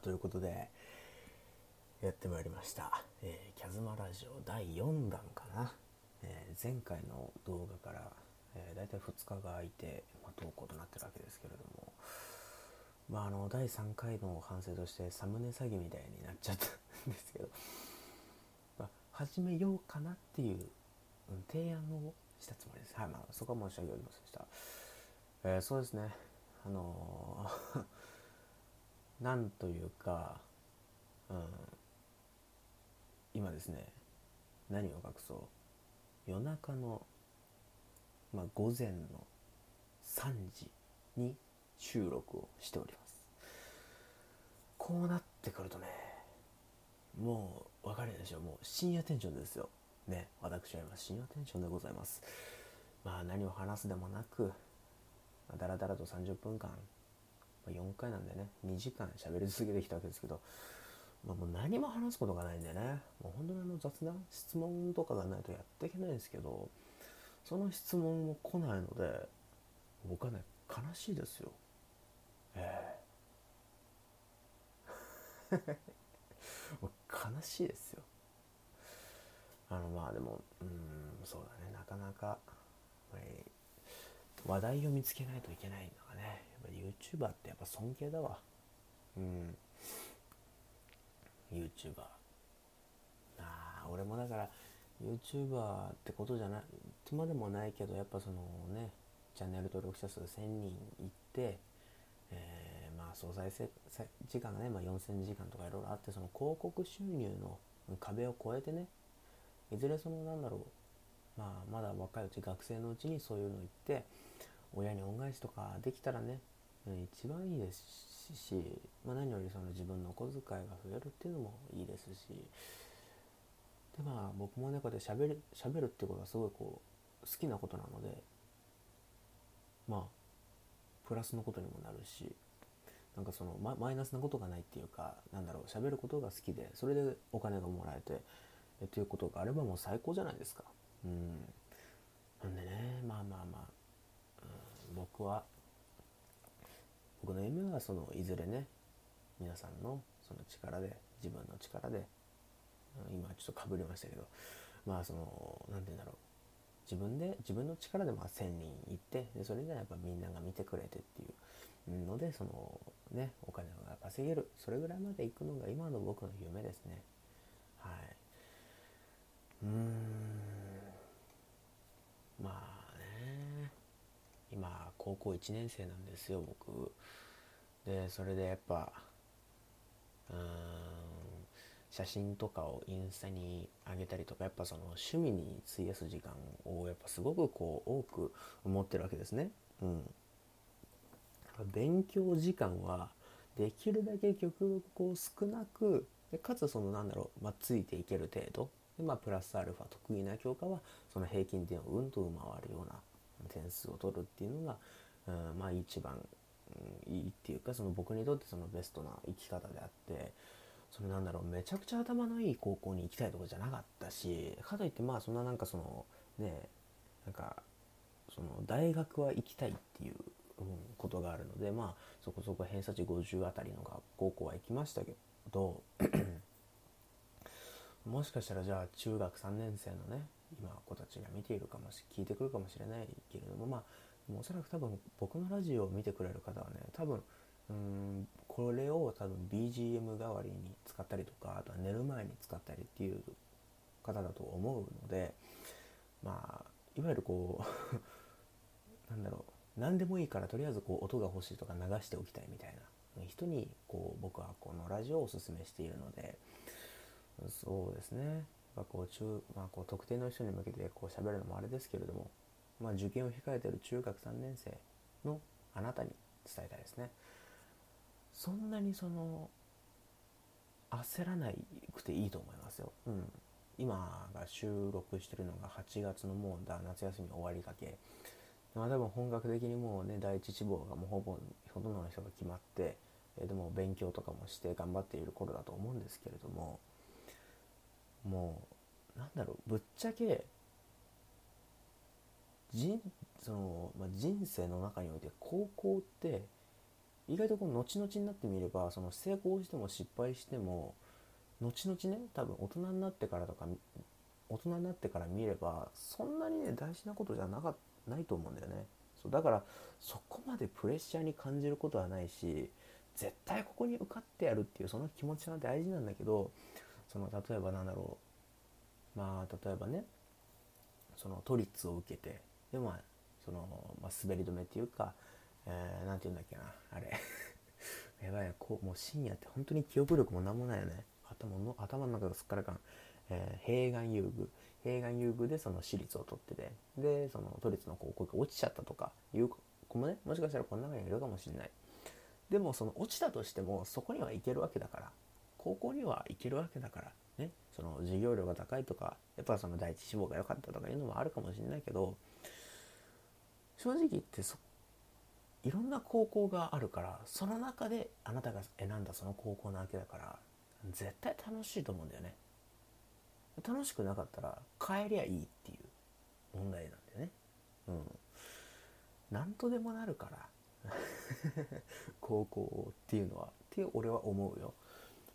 ということでやってまいりました、えーキャズマラジオ第4弾かな、えー前回の動画から、えー、大体2日が空いて、まあ、投稿となってるわけですけれども。まああの第3回の反省としてサムネ詐欺みたいになっちゃったんですけど、まあ、始めようかなっていう、提案をしたつもりです。はいまあそこは申し訳ありませんでした。えーそうですね。あのーなんというか、うん、今ですね何を隠そう？夜中の、まあ、午前の3時に収録をしております。こうなってくるとねもう分かるでしょ？うもう深夜テンションですよ。ね私は今深夜テンションでございます。まあ何を話すでもなくだらだらと30分間まあ4回なんでね。2時間喋り続けてきたわけですけど、まあ、もう何も話すことがないんでね。もう本当にあの雑談質問とかがないとやっていけないですけどその質問も来ないので僕はね悲しいですよ。ええ。もう悲しいですよ。あのまあでもうんそうだね。なかなかやっぱり話題を見つけないといけないのがね YouTuber ってやっぱ尊敬だわ。うん。YouTuber あ俺もだから YouTuber ってことじゃないとまでもないけどやっぱそのねチャンネル登録者数1000人いって、えーまあ総再生時間がね、まあ、4000時間とかいろいろあってその広告収入の壁を越えてねいずれそのなんだろうまあまだ若いうち学生のうちにそういうの言って親に恩返しとかできたらね一番いいですし、まあ、何よりその自分のお小遣いが増えるっていうのもいいですしでまあ僕もねこうやって喋る喋るってことはすごいこう好きなことなのでまあプラスのことにもなるしなんかそのママイナスなことがないっていうかなんだろう喋ることが好きでそれでお金がもらえてえっていうことがあればもう最高じゃないですか。うん、なんでねまあまあまあ、うん、僕は僕の夢はそのいずれね皆さんのその力で自分の力で今ちょっとかぶりましたけどまあその何て言うんだろう。自分で自分の力でまあ1,000人いってでそれでやっぱみんなが見てくれてっていうのでそのねお金が稼げる。それぐらいまで行くのが今の僕の夢ですね。はい。うーん。まあね。今高校1年生なんですよ僕。でそれでやっぱうん写真とかをインスタに上げたりとかやっぱその趣味に費やす時間をやっぱすごくこう多く持ってるわけですね。うん、勉強時間はできるだけ極力こう少なくでかつそのなんだろう、まあ、ついていける程度。で、まあ、プラスアルファ得意な教科はその平均点をうんと上回るような点数を取るっていうのが、うん、まあ一番、うん、いいっていうかその僕にとってそのベストな生き方であってそれなんだろうめちゃくちゃ頭のいい高校に行きたいとかじゃなかったしかといってまあそんななんかそのねなんかその大学は行きたいっていう、うん、ことがあるのでまあそこそこ偏差値50あたりの学高校は行きましたけど もしかしたらじゃあ中学3年生のね今子たちが見ているかもし聞いてくるかもしれないけれどもまあおそらく多分僕のラジオを見てくれる方はね多分うんこれを多分 BGM 代わりに使ったりとかあとは寝る前に使ったりっていう方だと思うのでまあいわゆるこう なんだろう何でもいいからとりあえずこう音が欲しいとか流しておきたいみたいな人にこう僕はこのラジオをおすすめしているのでそうですね。まあこう中、まあ、こう特定の人に向けてこう喋るのもあれですけれども、まあ、受験を控えている中学3年生のあなたに伝えたいですね。そんなにその焦らなくていいと思いますよ。うん、今が収録してるのが8月のもうだ夏休み終わりかけ。まあ多分本格的にもうね第一志望がもうほぼほとんどの人が決まって、えでも勉強とかもして頑張っている頃だと思うんですけれどももうなんだろうぶっちゃけ人その、まあ、人生の中において高校って意外とこう後々になってみればその成功しても失敗しても後々ね多分大人になってからとか大人になってから見ればそんなにね大事なことじゃなかないと思うんだよね。そうだからそこまでプレッシャーに感じることはないし絶対ここに受かってやるっていうその気持ちは大事なんだけどその例えばなんだろう。まあ例えばねその都立を受けてでまあその、まあ、滑り止めっていうか何、えー、て言うんだっけなあれ。やばいこうもう深夜って本当に記憶力も何もないよね。頭の頭の中がすっからかん、えー、平安遊具。平安遊具でその私立を取っててでその都立の高校が落ちちゃったとかいう子もねもしかしたらこの中にいるかもしれない。でもその落ちたとしてもそこには行けるわけだから。高校には行けるわけだからねその授業料が高いとかやっぱその第一志望が良かったとかいうのもあるかもしれないけど正直言ってそいろんな高校があるからその中であなたが選んだその高校なわけだから絶対楽しいと思うんだよね。楽しくなかったら帰りゃいいっていう問題なんだよね。うん。何とでもなるから 高校っていうのはって俺は思うよ。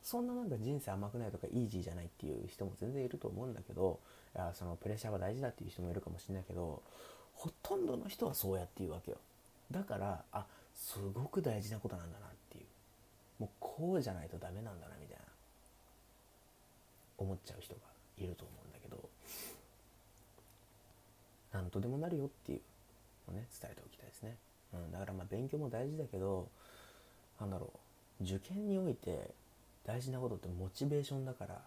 そんななんか人生甘くないとかイージーじゃないっていう人も全然いると思うんだけどいやそのプレッシャーは大事だっていう人もいるかもしれないけどほとんどの人はそうやって言うわけよ。だからあすごく大事なことなんだなっていう。もうこうじゃないとダメなんだなみたいな。思っちゃう人がいると思うんだけど。何とでもなるよっていうのね伝えておきたいですね、うん、だからまあ勉強も大事だけどなんだろう。受験において大事なことってモチベーションだから、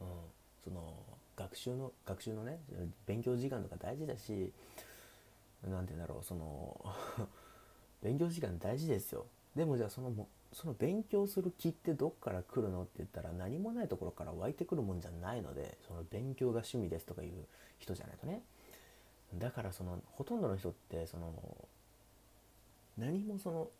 うん、その学習の学習のね勉強時間とか大事だし何て言うんだろうその 勉強時間大事ですよ。でもじゃあそのもその勉強する気ってどっから来るのって言ったら何もないところから湧いてくるもんじゃないのでその勉強が趣味ですとかいう人じゃないとね。だからそのほとんどの人ってその何もその、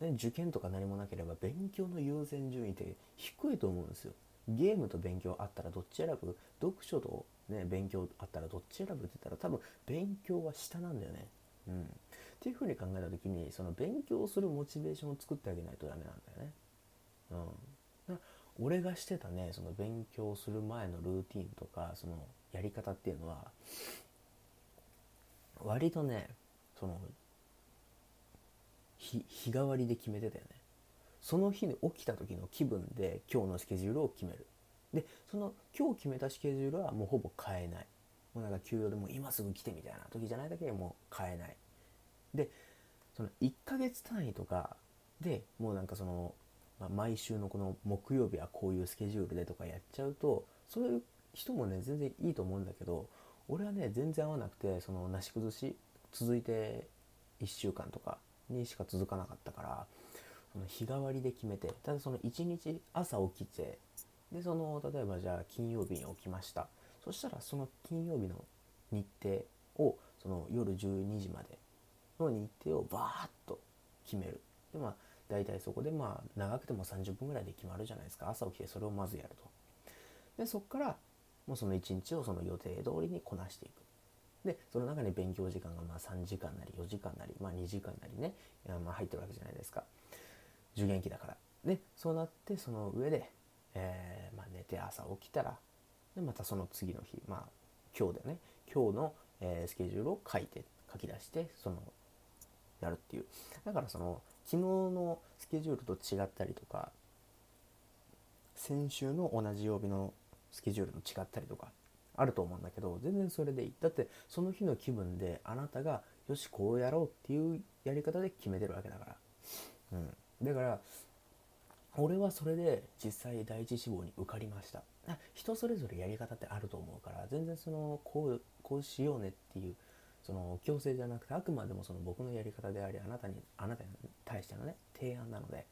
ね、受験とか何もなければ勉強の優先順位って低いと思うんですよゲームと勉強あったらどっち選ぶ？読書と、ね、勉強あったらどっち選ぶって言ったら多分勉強は下なんだよね。うん、っていうふうに考えた時にその勉強するモチベーションを作ってあげないとダメなんだよね。うん、俺がしてたねその勉強する前のルーティンとかそのやり方っていうのは割とねその日替わりで決めてたよね。その日に起きた時の気分で今日のスケジュールを決める。でその今日決めたスケジュールはもうほぼ変えない。もうなんか休養でも今すぐ来てみたいな時じゃないだけでもう変えない。でその1ヶ月単位とかでもうなんかその、まあ、毎週のこの木曜日はこういうスケジュールでとかやっちゃうとそういう人もね全然いいと思うんだけど俺はね全然合わなくてそのなし崩し続いて1週間とかにしか続かなかったからその日替わりで決めてただその1日朝起きてでその例えばじゃあ金曜日に起きました。そしたらその金曜日の日程をその夜12時までの日程をバーッと決める。でまあ大体そこでまあ長くても30分ぐらいで決まるじゃないですか。朝起きてそれをまずやると。でそこからもうその1日をその予定通りにこなしていく。でその中に勉強時間がまあ3時間なり4時間なり、まあ、2時間なりねまあ入ってるわけじゃないですか。受験期だから。でそうなってその上で、えー、まあ、寝て朝起きたらでまたその次の日まあ今日だよね。今日の、えー、スケジュールを書いて書き出してそのやるっていう。だからその昨日のスケジュールと違ったりとか先週の同じ曜日のスケジュールと違ったりとかあると思うんだけど全然それでいい。だってその日の気分であなたがよしこうやろうっていうやり方で決めてるわけだから。うん。だから俺はそれで実際第一志望に受かりました。人それぞれやり方ってあると思うから全然そのこうこうしようねっていうその強制じゃなくてあくまでもその僕のやり方でありあなたにあなたに対してのね提案なので。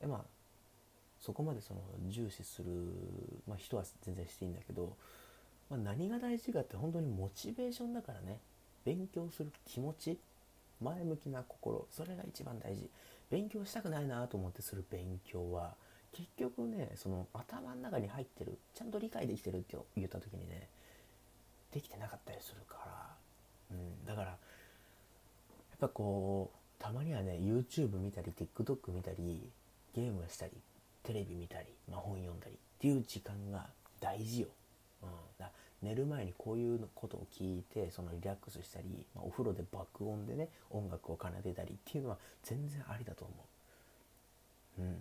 でまあそこまでその重視する、まあ、人は全然していいんだけど、まあ、何が大事かって本当にモチベーションだからね。勉強する気持ち。前向きな心。それが一番大事。勉強したくないなと思ってする勉強は結局ねその頭の中に入ってる。ちゃんと理解できてるって言った時にねできてなかったりするから、うん、だからやっぱこうたまにはね YouTube 見たり TikTok 見たりゲームしたりテレビ見たり、まあ、本読んだりっていう時間が大事よ、うん、だ寝る前にこういうことを聞いてそのリラックスしたり、まあ、お風呂で爆音でね音楽を奏でたりっていうのは全然ありだと思う。うん。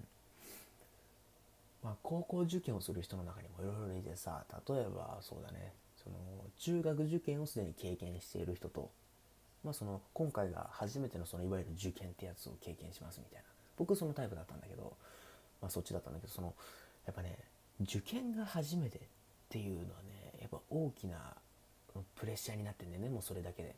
まあ、高校受験をする人の中にもいろいろいてさ例えばそうだね。その中学受験をすでに経験している人と、まあ、その今回が初めてのそのいわゆる受験ってやつを経験しますみたいな。僕そのタイプだったんだけど、まあ、そっちだったんだけどそのやっぱね受験が初めてっていうのはねやっぱ大きなプレッシャーになってんだよねもうそれだけで。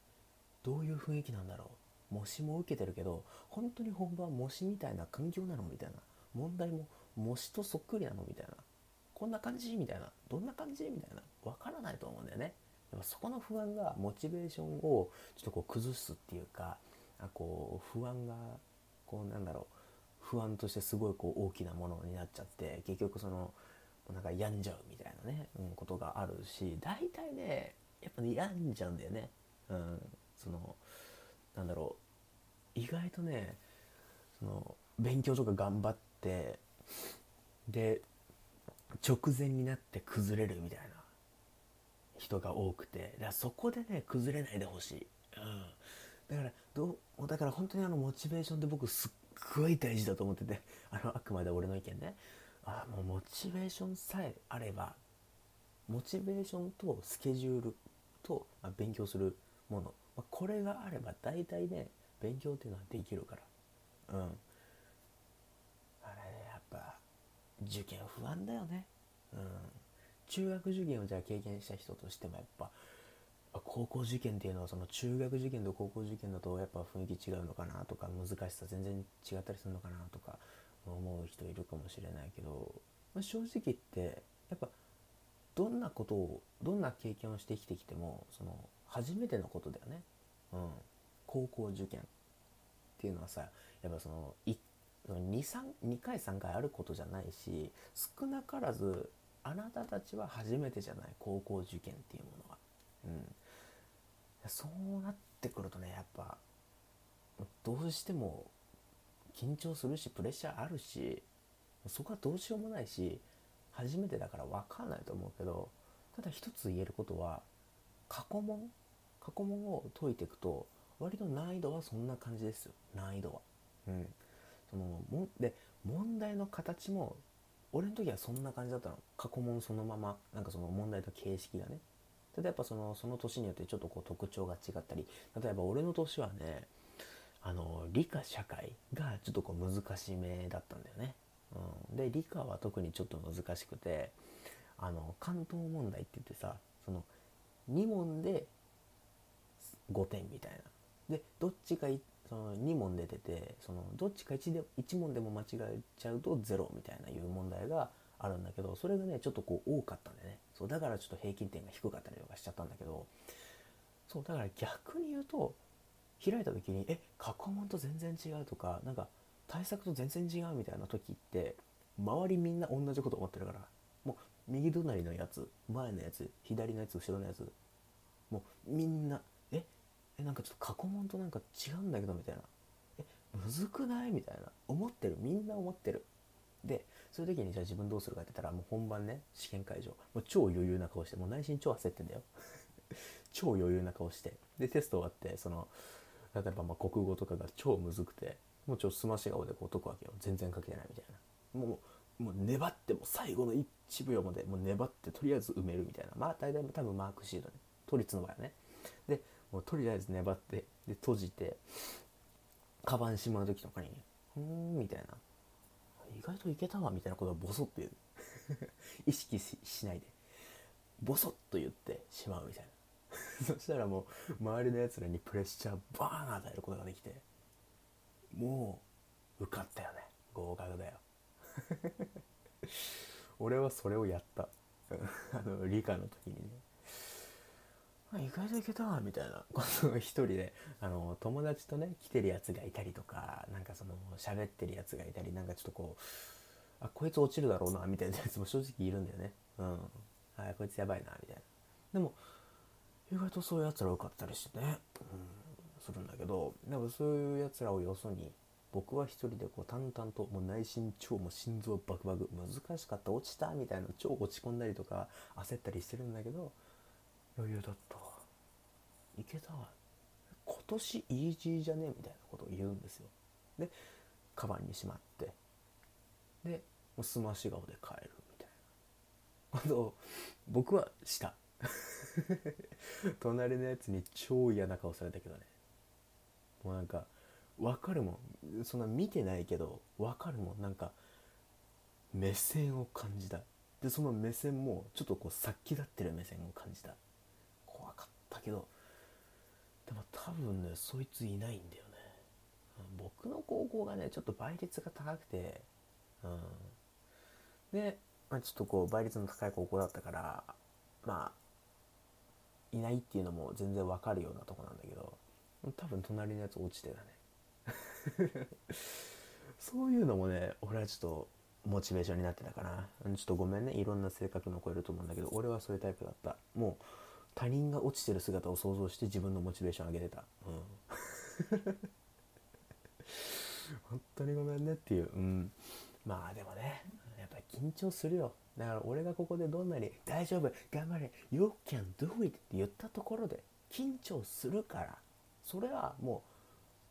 どういう雰囲気なんだろう。模試も受けてるけど本当に本番模試みたいな環境なのみたいな。問題も模試とそっくりなのみたいな。こんな感じみたいな。どんな感じみたいな。わからないと思うんだよね。でもそこの不安がモチベーションをちょっとこう崩すっていうかあこう不安がこうなんだろう。不安としてすごいこう大きなものになっちゃって結局そのなんか病んじゃうみたいなね、うん、ことがあるし大体ねやっぱね病んじゃうんだよね、うん、そのなんだろう意外とねその勉強とか頑張ってで直前になって崩れるみたいな人が多くてだからそこでね崩れないでほしい、うん、だからどうだから本当にあのモチベーションって僕すっごい大事だと思っててあのあくまで俺の意見ね。あもうモチベーションさえあればモチベーションとスケジュールと、まあ、勉強するもの、まあ、これがあれば大体ね勉強っていうのはできるから。うん。あれやっぱ受験不安だよね。うん。中学受験をじゃあ経験した人としてもやっぱ高校受験っていうのはその中学受験と高校受験だとやっぱ雰囲気違うのかなとか難しさ全然違ったりするのかなとか思う人いるかもしれないけど、まあ、正直言ってやっぱどんなことをどんな経験をして生きてきてもその初めてのことだよね、うん、高校受験っていうのはさやっぱその 2, 2回3回あることじゃないし少なからずあなたたちは初めてじゃない高校受験っていうものは。うん。そうなってくるとねやっぱどうしても緊張するしプレッシャーあるしそこはどうしようもないし初めてだから分かんないと思うけどただ一つ言えることは過去問過去問を解いていくと割と難易度はそんな感じですよ。難易度は。うん、そのもで問題の形も俺の時はそんな感じだったの。過去問そのまま。なんかその問題と形式がね。例えばそのその年によってちょっとこう特徴が違ったり例えば俺の年はねあの理科社会がちょっとこう難しめだったんだよね。うん、で理科は特にちょっと難しくてあの関東問題って言ってさその2問で5点みたいな。でどっちかその2問出ててそのどっちか 1, で1問でも間違えちゃうと0みたいないう問題があるんだけどそれがねちょっとこう多かったんでねそうだからちょっと平均点が低かったりとかしちゃったんだけどそうだから逆に言うと開いた時にえ過去問と全然違うとかなんか対策と全然違うみたいな時って周りみんな同じこと思ってるからもう右隣のやつ前のやつ左のやつ後ろのやつもうみんなええなんかちょっと過去問となんか違うんだけどみたいなえむずくないみたいな思ってるみんな思ってる。でそういう時にじゃあ自分どうするかって言ったらもう本番ね試験会場もう超余裕な顔してもう内心超焦ってんだよ。超余裕な顔して。でテスト終わってその例えばま国語とかが超むずくてもうちょっとすまし顔でこう解くわけよ。全然書けてないみたいな。もうもう粘っても最後の1秒までもう粘ってとりあえず埋めるみたいな。まあ大体多分マークシートね。都立の場合はね。でもうとりあえず粘ってで閉じてカバンしまう時とかに「ふーん」みたいな。意外といけたわみたいなことをボソッと言う。意識しないで。ボソッと言ってしまうみたいな。そしたらもう周りのやつらにプレッシャーバーン与えることができてもう受かったよね。合格だよ。俺はそれをやった。あの理科の時にね。意外といけたみたいな。ことを一人であの友達とね来てるやつがいたりとかなんかその喋ってるやつがいたりなんかちょっとこうあこいつ落ちるだろうなみたいなやつも正直いるんだよね。うん。あこいつやばいなみたいな。でも意外とそういうやつら多かったりしてね、うん、するんだけどでもそういうやつらをよそに僕は一人でこう淡々ともう内心超も心臓バクバク難しかった落ちたみたいな超落ち込んだりとか焦ったりしてるんだけど余裕だった。わいけた。わ今年イージーじゃねえみたいなことを言うんですよ。でカバンにしまって。でもうすまし顔で帰るみたいな。ことを僕はした 隣のやつに超嫌な顔されたけどね。もうなんか分かるもん。そんな見てないけど分かるもん。なんか目線を感じた。でその目線もちょっとこう殺気立ってる目線を感じた。怖かったけど。でも多分ねそいついないんだよね。僕の高校がねちょっと倍率が高くて。うん。で、まあ、ちょっとこう倍率の高い高校だったからまあいないっていうのも全然わかるようなとこなんだけど多分隣のやつ落ちてたね。そういうのもね俺はちょっとモチベーションになってたかな。ちょっとごめんね。いろんな性格の子いると思うんだけど俺はそういうタイプだった。もう他人が落ちてる姿を想像して自分のモチベーション上げてた。うん。本当にごめんねっていう。うん。まあでもね。緊張するよ。だから俺がここでどんなに「大丈夫頑張れ You can do it」って言ったところで緊張するから。それはも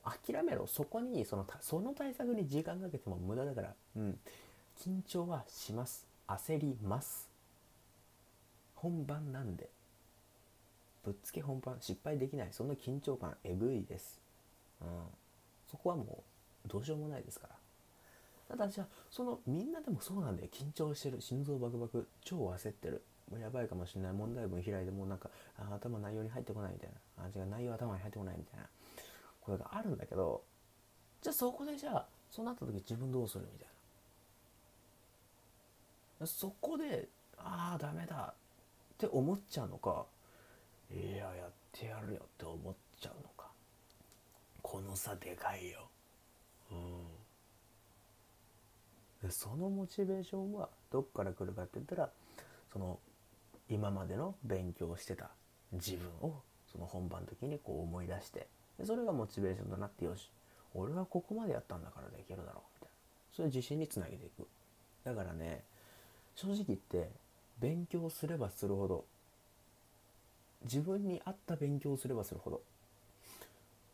う諦めろ。そこにそのその対策に時間かけても無駄だから。うん。緊張はします。焦ります。本番なんで。ぶっつけ本番。失敗できない。その緊張感えぐいです、うん、そこはもうどうしようもないですから。ただじゃあそのみんなでもそうなんだよ緊張してる心臓バクバク超焦ってる。もうやばいかもしれない。問題文開いてもうなんかあ頭内容に入ってこないみたいな。あ違う内容頭に入ってこないみたいな。これがあるんだけどじゃあそこでじゃあそうなった時自分どうするみたいなそこでああダメだって思っちゃうのかいややってやるよって思っちゃうのか。この差でかいよ。うん。でそのモチベーションはどっから来るかって言ったらその今までの勉強してた自分をその本番の時にこう思い出してでそれがモチベーションとなってよし俺はここまでやったんだからできるだろうみたいな。そういう自信につなげていく。だからね正直言って勉強すればするほど自分に合った勉強をすればするほど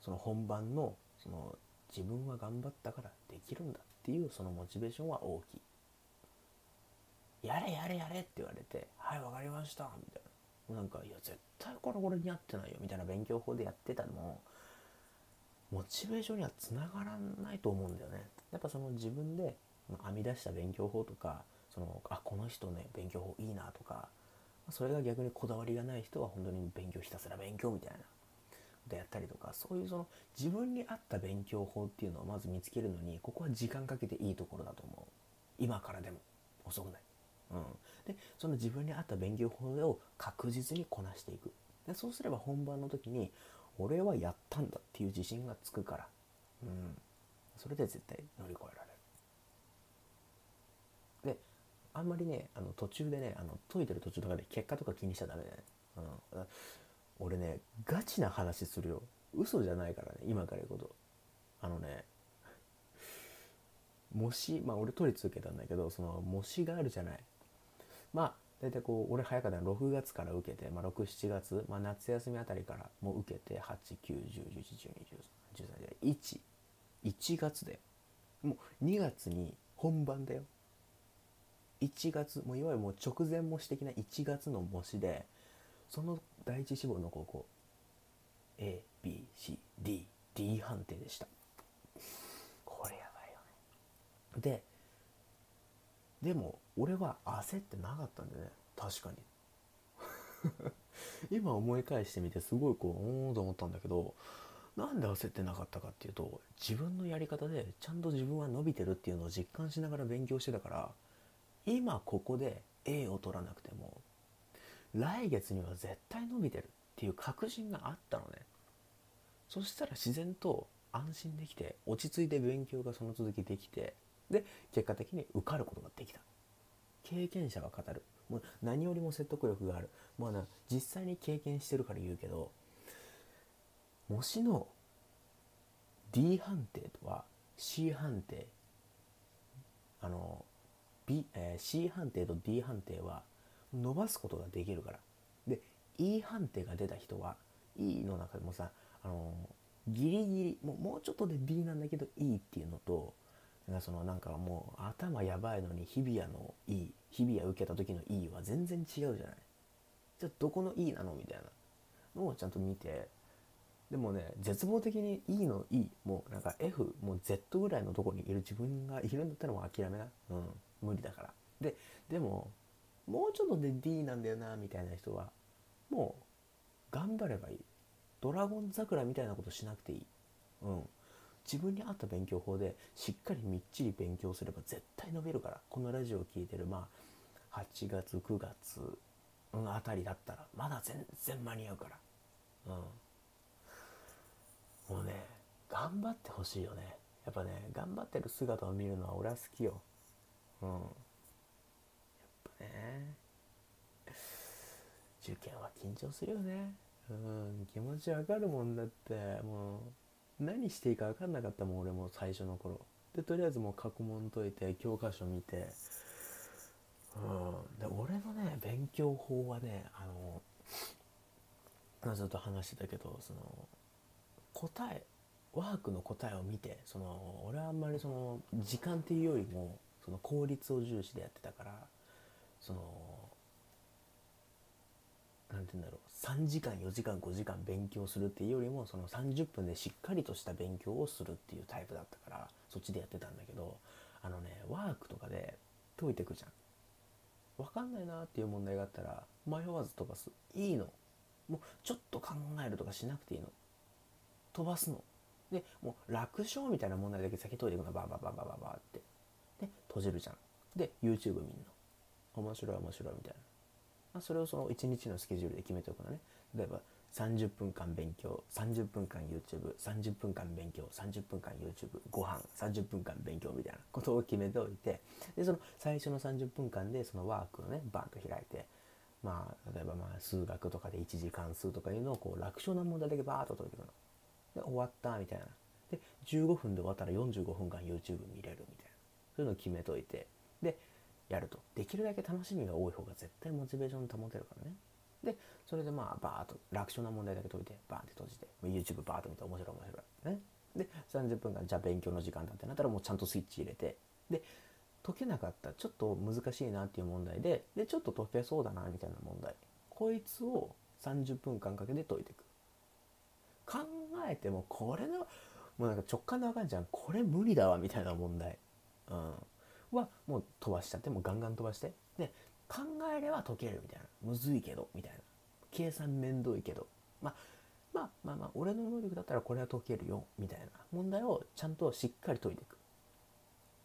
その本番のその自分は頑張ったからできるんだ。っていうそのモチベーションは大きい。やれやれやれって言われてはい分かりましたみたいな。なんかいや絶対これ俺に合ってないよみたいな勉強法でやってたのもモチベーションにはつながらないと思うんだよね。やっぱその自分で編み出した勉強法とかそのあこの人ね勉強法いいなとかそれが逆にこだわりがない人は本当に勉強ひたすら勉強みたいな。ことやったりとかそういうその自分に合った勉強法っていうのをまず見つけるのにここは時間かけていいところだと思う。今からでも。遅くない、うん、でその自分に合った勉強法を確実にこなしていく。でそうすれば本番の時に俺はやったんだっていう自信がつくから、うん、それで絶対乗り越えられる。であんまりねあの途中でねあの解いてる途中とかで結果とか気にしちゃダメだよね、うん、俺ねガチな話するよ。嘘じゃないからね今から言うこと。あのね模試まあ俺都立受けたんだけどその模試があるじゃない。まあ大体こう俺早かったの6月から受けて、まあ、67月、まあ、夏休みあたりからもう受けて89101121313 1月でもう2月に本番だよ。1月もういわゆるもう直前模試的な1月の模試でその第一志望の高校 ABCDD 判定でした。これやばいよね。ででも俺は焦ってなかったんだよね。確かに。今思い返してみてすごいこうおおと思ったんだけどなんで焦ってなかったかっていうと自分のやり方でちゃんと自分は伸びてるっていうのを実感しながら勉強してたから今ここで A を取らなくても来月には絶対伸びてるっていう確信があったのね。そしたら自然と安心できて落ち着いて勉強がその続きできてで結果的に受かることができた。経験者が語る。もう何よりも説得力がある。もうな実際に経験してるから言うけど模試の D 判定とは C 判定あの、B えー、C 判定と D 判定は伸ばすことができるから。で E 判定が出た人は E の中でもさあのギリギリもうもうちょっとで D なんだけど E っていうのとなんかそのなんかもう頭やばいのに日比谷の E 日比谷受けた時の E は全然違うじゃない。じゃあどこの E なのみたいな。のをちゃんと見て。でもね絶望的に E の E もうなんか F もう Z ぐらいのとこにいる自分がいるんだったらもう諦めな。うん。無理だから。ででももうちょっとで D なんだよなみたいな人はもう頑張ればいい。ドラゴン桜みたいなことしなくていい。うん。自分に合った勉強法でしっかりみっちり勉強すれば絶対伸びるから。このラジオを聴いてるまあ8月9月、うん、あたりだったらまだ全然間に合うから。うん。もうね頑張ってほしいよね。やっぱね頑張ってる姿を見るのは俺は好きよ。うん。ね。受験は緊張するよね。うん気持ちわかるもんだってもう何していいか分かんなかったもん俺も最初の頃。でとりあえずもう過去問解いて教科書見て。うんで俺のね勉強法はねあのずっと話してたけどその答えワークの答えを見てその俺はあんまりその時間っていうよりもその効率を重視でやってたから。その何て言うんだろう3時間4時間5時間勉強するっていうよりもその30分でしっかりとした勉強をするっていうタイプだったからそっちでやってたんだけどあのねワークとかで解いてくじゃん。分かんないなっていう問題があったら迷わず飛ばす。いいの。もうちょっと考えるとかしなくていいの。飛ばすの。でもう楽勝みたいな問題だけ先解いていくの。ババババババって。で閉じるじゃん。で YouTube 見んの。面白い面白いみたいな。まあ、それをその1日のスケジュールで決めておくのね。例えば30分間勉強30分間 YouTube30 分間勉強30分間 YouTube ご飯30分間勉強みたいなことを決めておいてでその最初の30分間でそのワークをねバンと開いてまあ例えばまあ数学とかで1次関数とかいうのをこう楽勝な問題だけバーッと解いていくの。で終わったみたいな。で15分で終わったら45分間 YouTube 見れるみたいな。そういうのを決めといて。でやると。できるだけ楽しみが多い方が絶対モチベーション保てるからね。でそれでまあバーッと楽勝な問題だけ解いてバーンって閉じて YouTube バーッと見て面白い面白いね。で30分間じゃあ勉強の時間だってなったらもうちゃんとスイッチ入れて。で解けなかったちょっと難しいなっていう問題ででちょっと解けそうだなみたいな問題。こいつを30分間かけて解いていく。考えてもこれのもうなんか直感でわかんじゃん。これ無理だわみたいな問題。うん。はもう飛ばしちゃってもうガンガン飛ばして。で考えれば解けるみたいな。むずいけどみたいな。計算めんどいけど。まあまあまあまあ俺の能力だったらこれは解けるよみたいな。問題をちゃんとしっかり解いていく。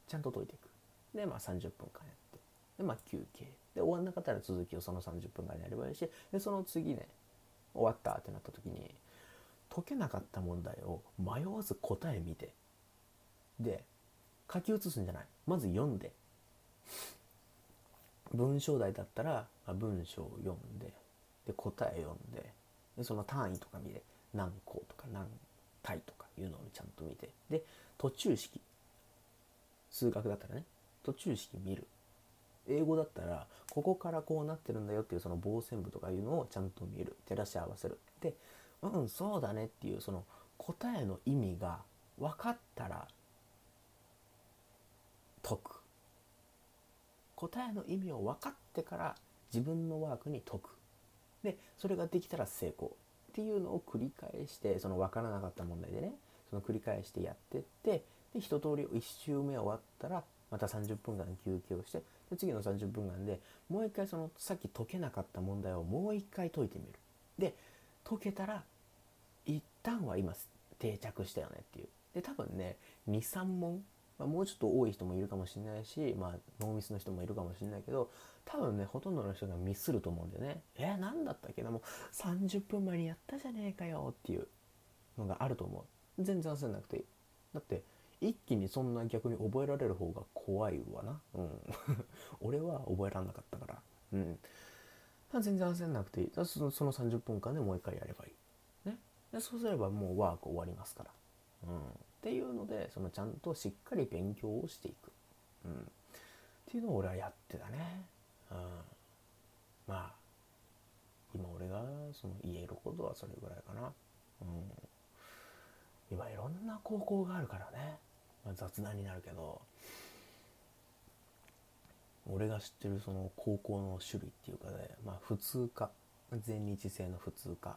ちゃんと解いていく。でまあ30分間やって。でまあ休憩。で終わんなかったら続きをその30分間やればいいし。でその次ね終わったってなった時に解けなかった問題を迷わず答え見て。で書き写すんじゃない？まず読んで。文章題だったら文章を読んでで答え読んででその単位とか見て何項とか何体とかいうのをちゃんと見てで途中式。数学だったらね。途中式見る。英語だったらここからこうなってるんだよっていうその傍線部とかいうのをちゃんと見る。照らし合わせる。でうんそうだねっていうその答えの意味が分かったら解く。答えの意味を分かってから自分のワークに解く。でそれができたら成功っていうのを繰り返してその分からなかった問題でねその繰り返してやってってで一通り1周目終わったらまた30分間休憩をしてで次の30分間でもう一回そのさっき解けなかった問題をもう一回解いてみる。で解けたら一旦は今定着したよねっていう。で多分ね23問まあ、もうちょっと多い人もいるかもしれないし、まあ、ノーミスの人もいるかもしれないけど多分ねほとんどの人がミスると思うんだよね。えー、何だったっけ？なもう30分前にやったじゃねえかよっていうのがあると思う。全然焦んなくていい。だって一気にそんな逆に覚えられる方が怖いわな。うん。俺は覚えらんなかったから。うん。全然焦んなくていい。そのその30分間でもう一回やればいい。ね。でそうすればもうワーク終わりますから。うん。っていうのでそのちゃんとしっかり勉強をしていく、うん、っていうのを俺はやってたね、うん、まあ今俺がその言えることはそれぐらいかな、うん、今いろんな高校があるからね、まあ、雑談になるけど。俺が知ってるその高校の種類っていうかで、まあ、普通科。全日制の普通科っ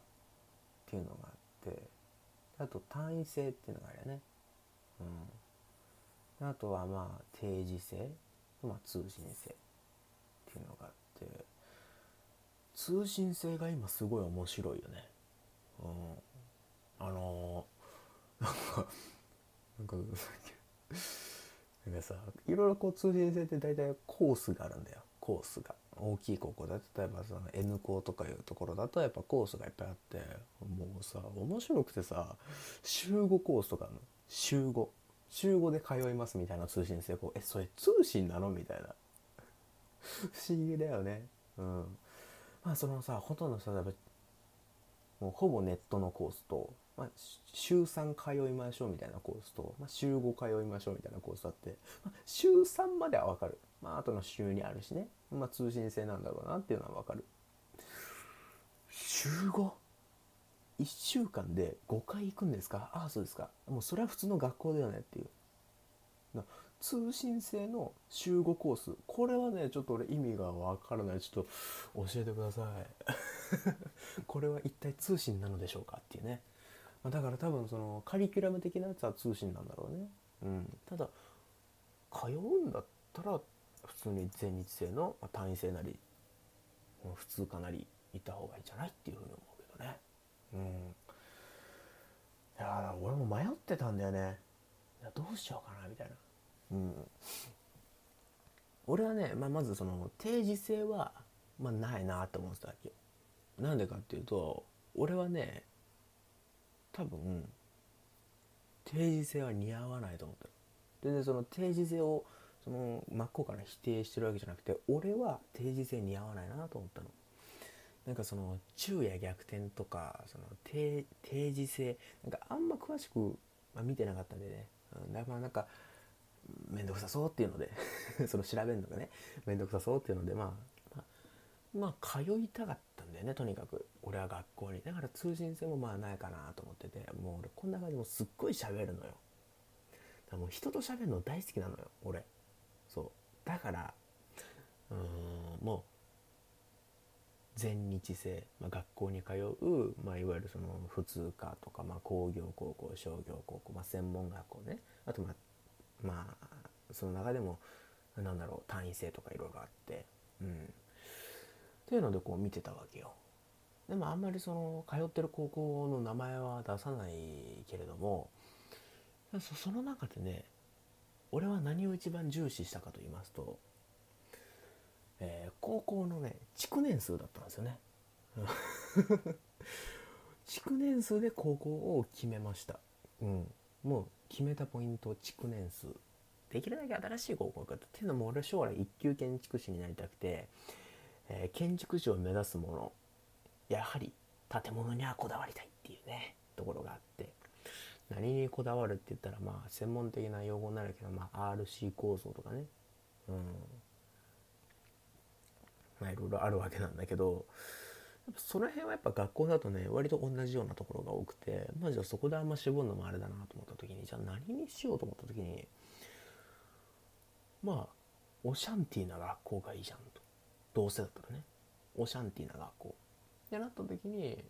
ていうのがあってあと単位制っていうのがあるよね。うん、あとはまあ定時制、まあ、通信制っていうのがあって通信制が今すごい面白いよね。うん、あのー、なんかなんかなんかさいろいろこう通信制って大体コースがあるんだよ。コースが。大きい高校だ例えばその N 校とかいうところだとやっぱコースがいっぱいあってもうさ面白くてさ週5コースとかあるの。週5週5で通いますみたいな通信制こうえそれ通信なの？みたいな 不思議だよねうんまあそのさほとんどさもうほぼネットのコースとまあ、週3通いましょうみたいなコースと、まあ、週5通いましょうみたいなコースあって、まあ、週3までは分かる。まあ、あとの週にあるしね。まあ、通信制なんだろうなっていうのは分かる。週 5? 1週間で5回行くんですか？ああ、そうですか。もうそれは普通の学校だよねっていう。通信制の週5コース。これはね、ちょっと俺意味がわからない。ちょっと教えてください。これは一体通信なのでしょうかっていうね。だから多分そのカリキュラム的なやつは通信なんだろうね、うん、ただ通うんだったら普通に全日制の単位制なり普通かなり行った方がいいんじゃないっていうふうに思うけどねうん。いや俺も迷ってたんだよね。どうしようかなみたいな。うん。俺はね、まあ、まずその定時制は、まあ、ないなって思ってたわけなんでかっていうと俺はね多分定時性は似合わないと思ってる。全然その定時性をその真っ向から否定してるわけじゃなくて俺は定時性似合わないなと思ったの。なんかその昼夜逆転とかその定時性なんかあんま詳しく、まあ、見てなかったんでね、うん、だからなんか面倒くさそうっていうので その調べるのがね面倒くさそうっていうのでまあまあ、まあ、通いたかったんだよねとにかく。俺は学校に。だから通信制もまあないかなと思っててもう俺こんな感じもすっごい喋るのよ。だもう人と喋るの大好きなのよ俺。そう。だからうん。全日制、まあ、学校に通う、まあ、いわゆるその普通科とか、まあ、工業高校商業高校、まあ、専門学校ね。あとまあまあその中でもなんだろう単位制とかいろいろあって。うん。っていうのでこう見てたわけよ。でもあんまりその通ってる高校の名前は出さないけれどもその中でね俺は何を一番重視したかと言いますと、えー、高校のね築年数だったんですよね。築年数で高校を決めました、うん、もう決めたポイント築年数。できるだけ新しい高校行くっていうのも俺将来一級建築士になりたくて、えー、建築士を目指すものやはり建物にはこだわりたいっていうねところがあって。何にこだわるって言ったらまあ専門的な用語になるけど、まあ、RC 構造とかね。うん。まあいろいろあるわけなんだけどやっぱその辺はやっぱ学校だとね割と同じようなところが多くてまあじゃあそこであんま絞るのもあれだなと思った時にじゃあ何にしようと思った時にまあオシャンティーな学校がいいじゃんと。どうせだったらね。オシャンティーな学校。ってなった時に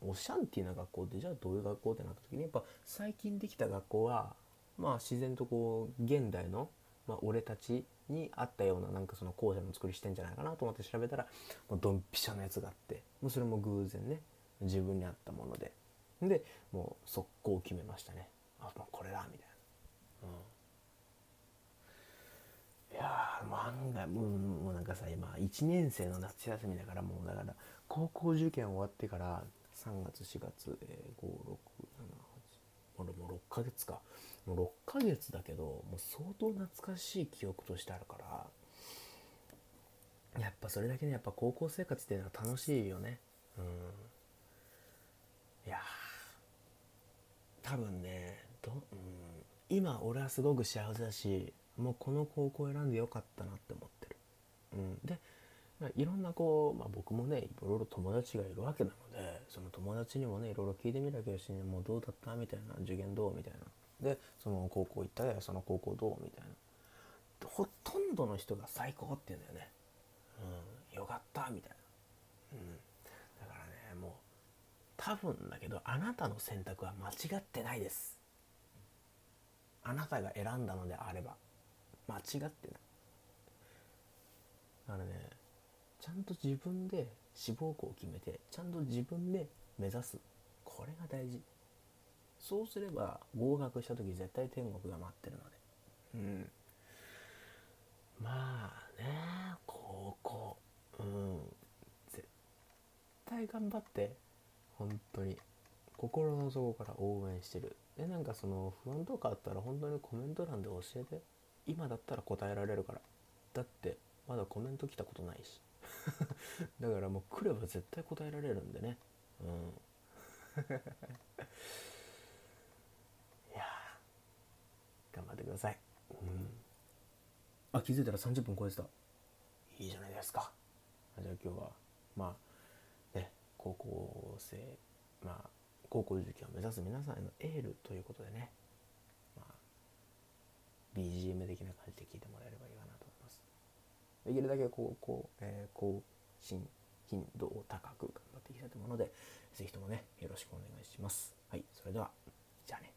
オシャンティーな学校ってじゃあどういう学校ってなった時にやっぱ最近できた学校はまあ自然とこう現代の、まあ、俺たちに合ったようななんかその校舎の作りしてんじゃないかなと思って調べたらもうドンピシャなやつがあってもうそれも偶然ね自分に合ったもので。でもう速攻決めましたね。あもうこれだみたいな。うん。いやー案外もうもうなんかさ今1年生の夏休みだからもうだから高校受験終わってから3月4月、えー、5678もう6ヶ月か。もう6ヶ月だけどもう相当懐かしい記憶としてあるからやっぱそれだけねやっぱ高校生活っていうのは楽しいよね。うん。いや多分ねど、うん、今俺はすごく幸せだしもうこの高校選んでよかったなって思ってる、うん、でいろんなこう、まあ、僕もねいろいろ友達がいるわけなのでその友達にもねいろいろ聞いてみたけどし、ね、もうどうだった？みたいな受験どう？みたいな。でその高校行ったらその高校どうみたいな。ほとんどの人が最高って言うんだよね、うん、よかったみたいな、うん、だからねもう多分だけどあなたの選択は間違ってないです。あなたが選んだのであれば間違ってない。だからねちゃんと自分で志望校を決めてちゃんと自分で目指す。これが大事。そうすれば合格した時絶対天国が待ってるので。うん。まあね高校。うん。絶対頑張って本当に。心の底から応援してる。でなんかその不安とかあったら本当にコメント欄で教えて。今だったら答えられるから。だってまだコメント来たことないし。だからもう来れば絶対答えられるんでね。うんいや頑張ってください、うん、あ気づいたら30分超えてた。いいじゃないですか。じゃあ今日はまあね高校生まあ高校受験を目指す皆さんへのエールということでね、まあ、BGM 的な感じで聞いてもらえればいいかなと思います。できるだけこうこう、えー、更新頻度を高く頑張っていきたいと思うので是非ともねよろしくお願いします。はいそれではじゃあね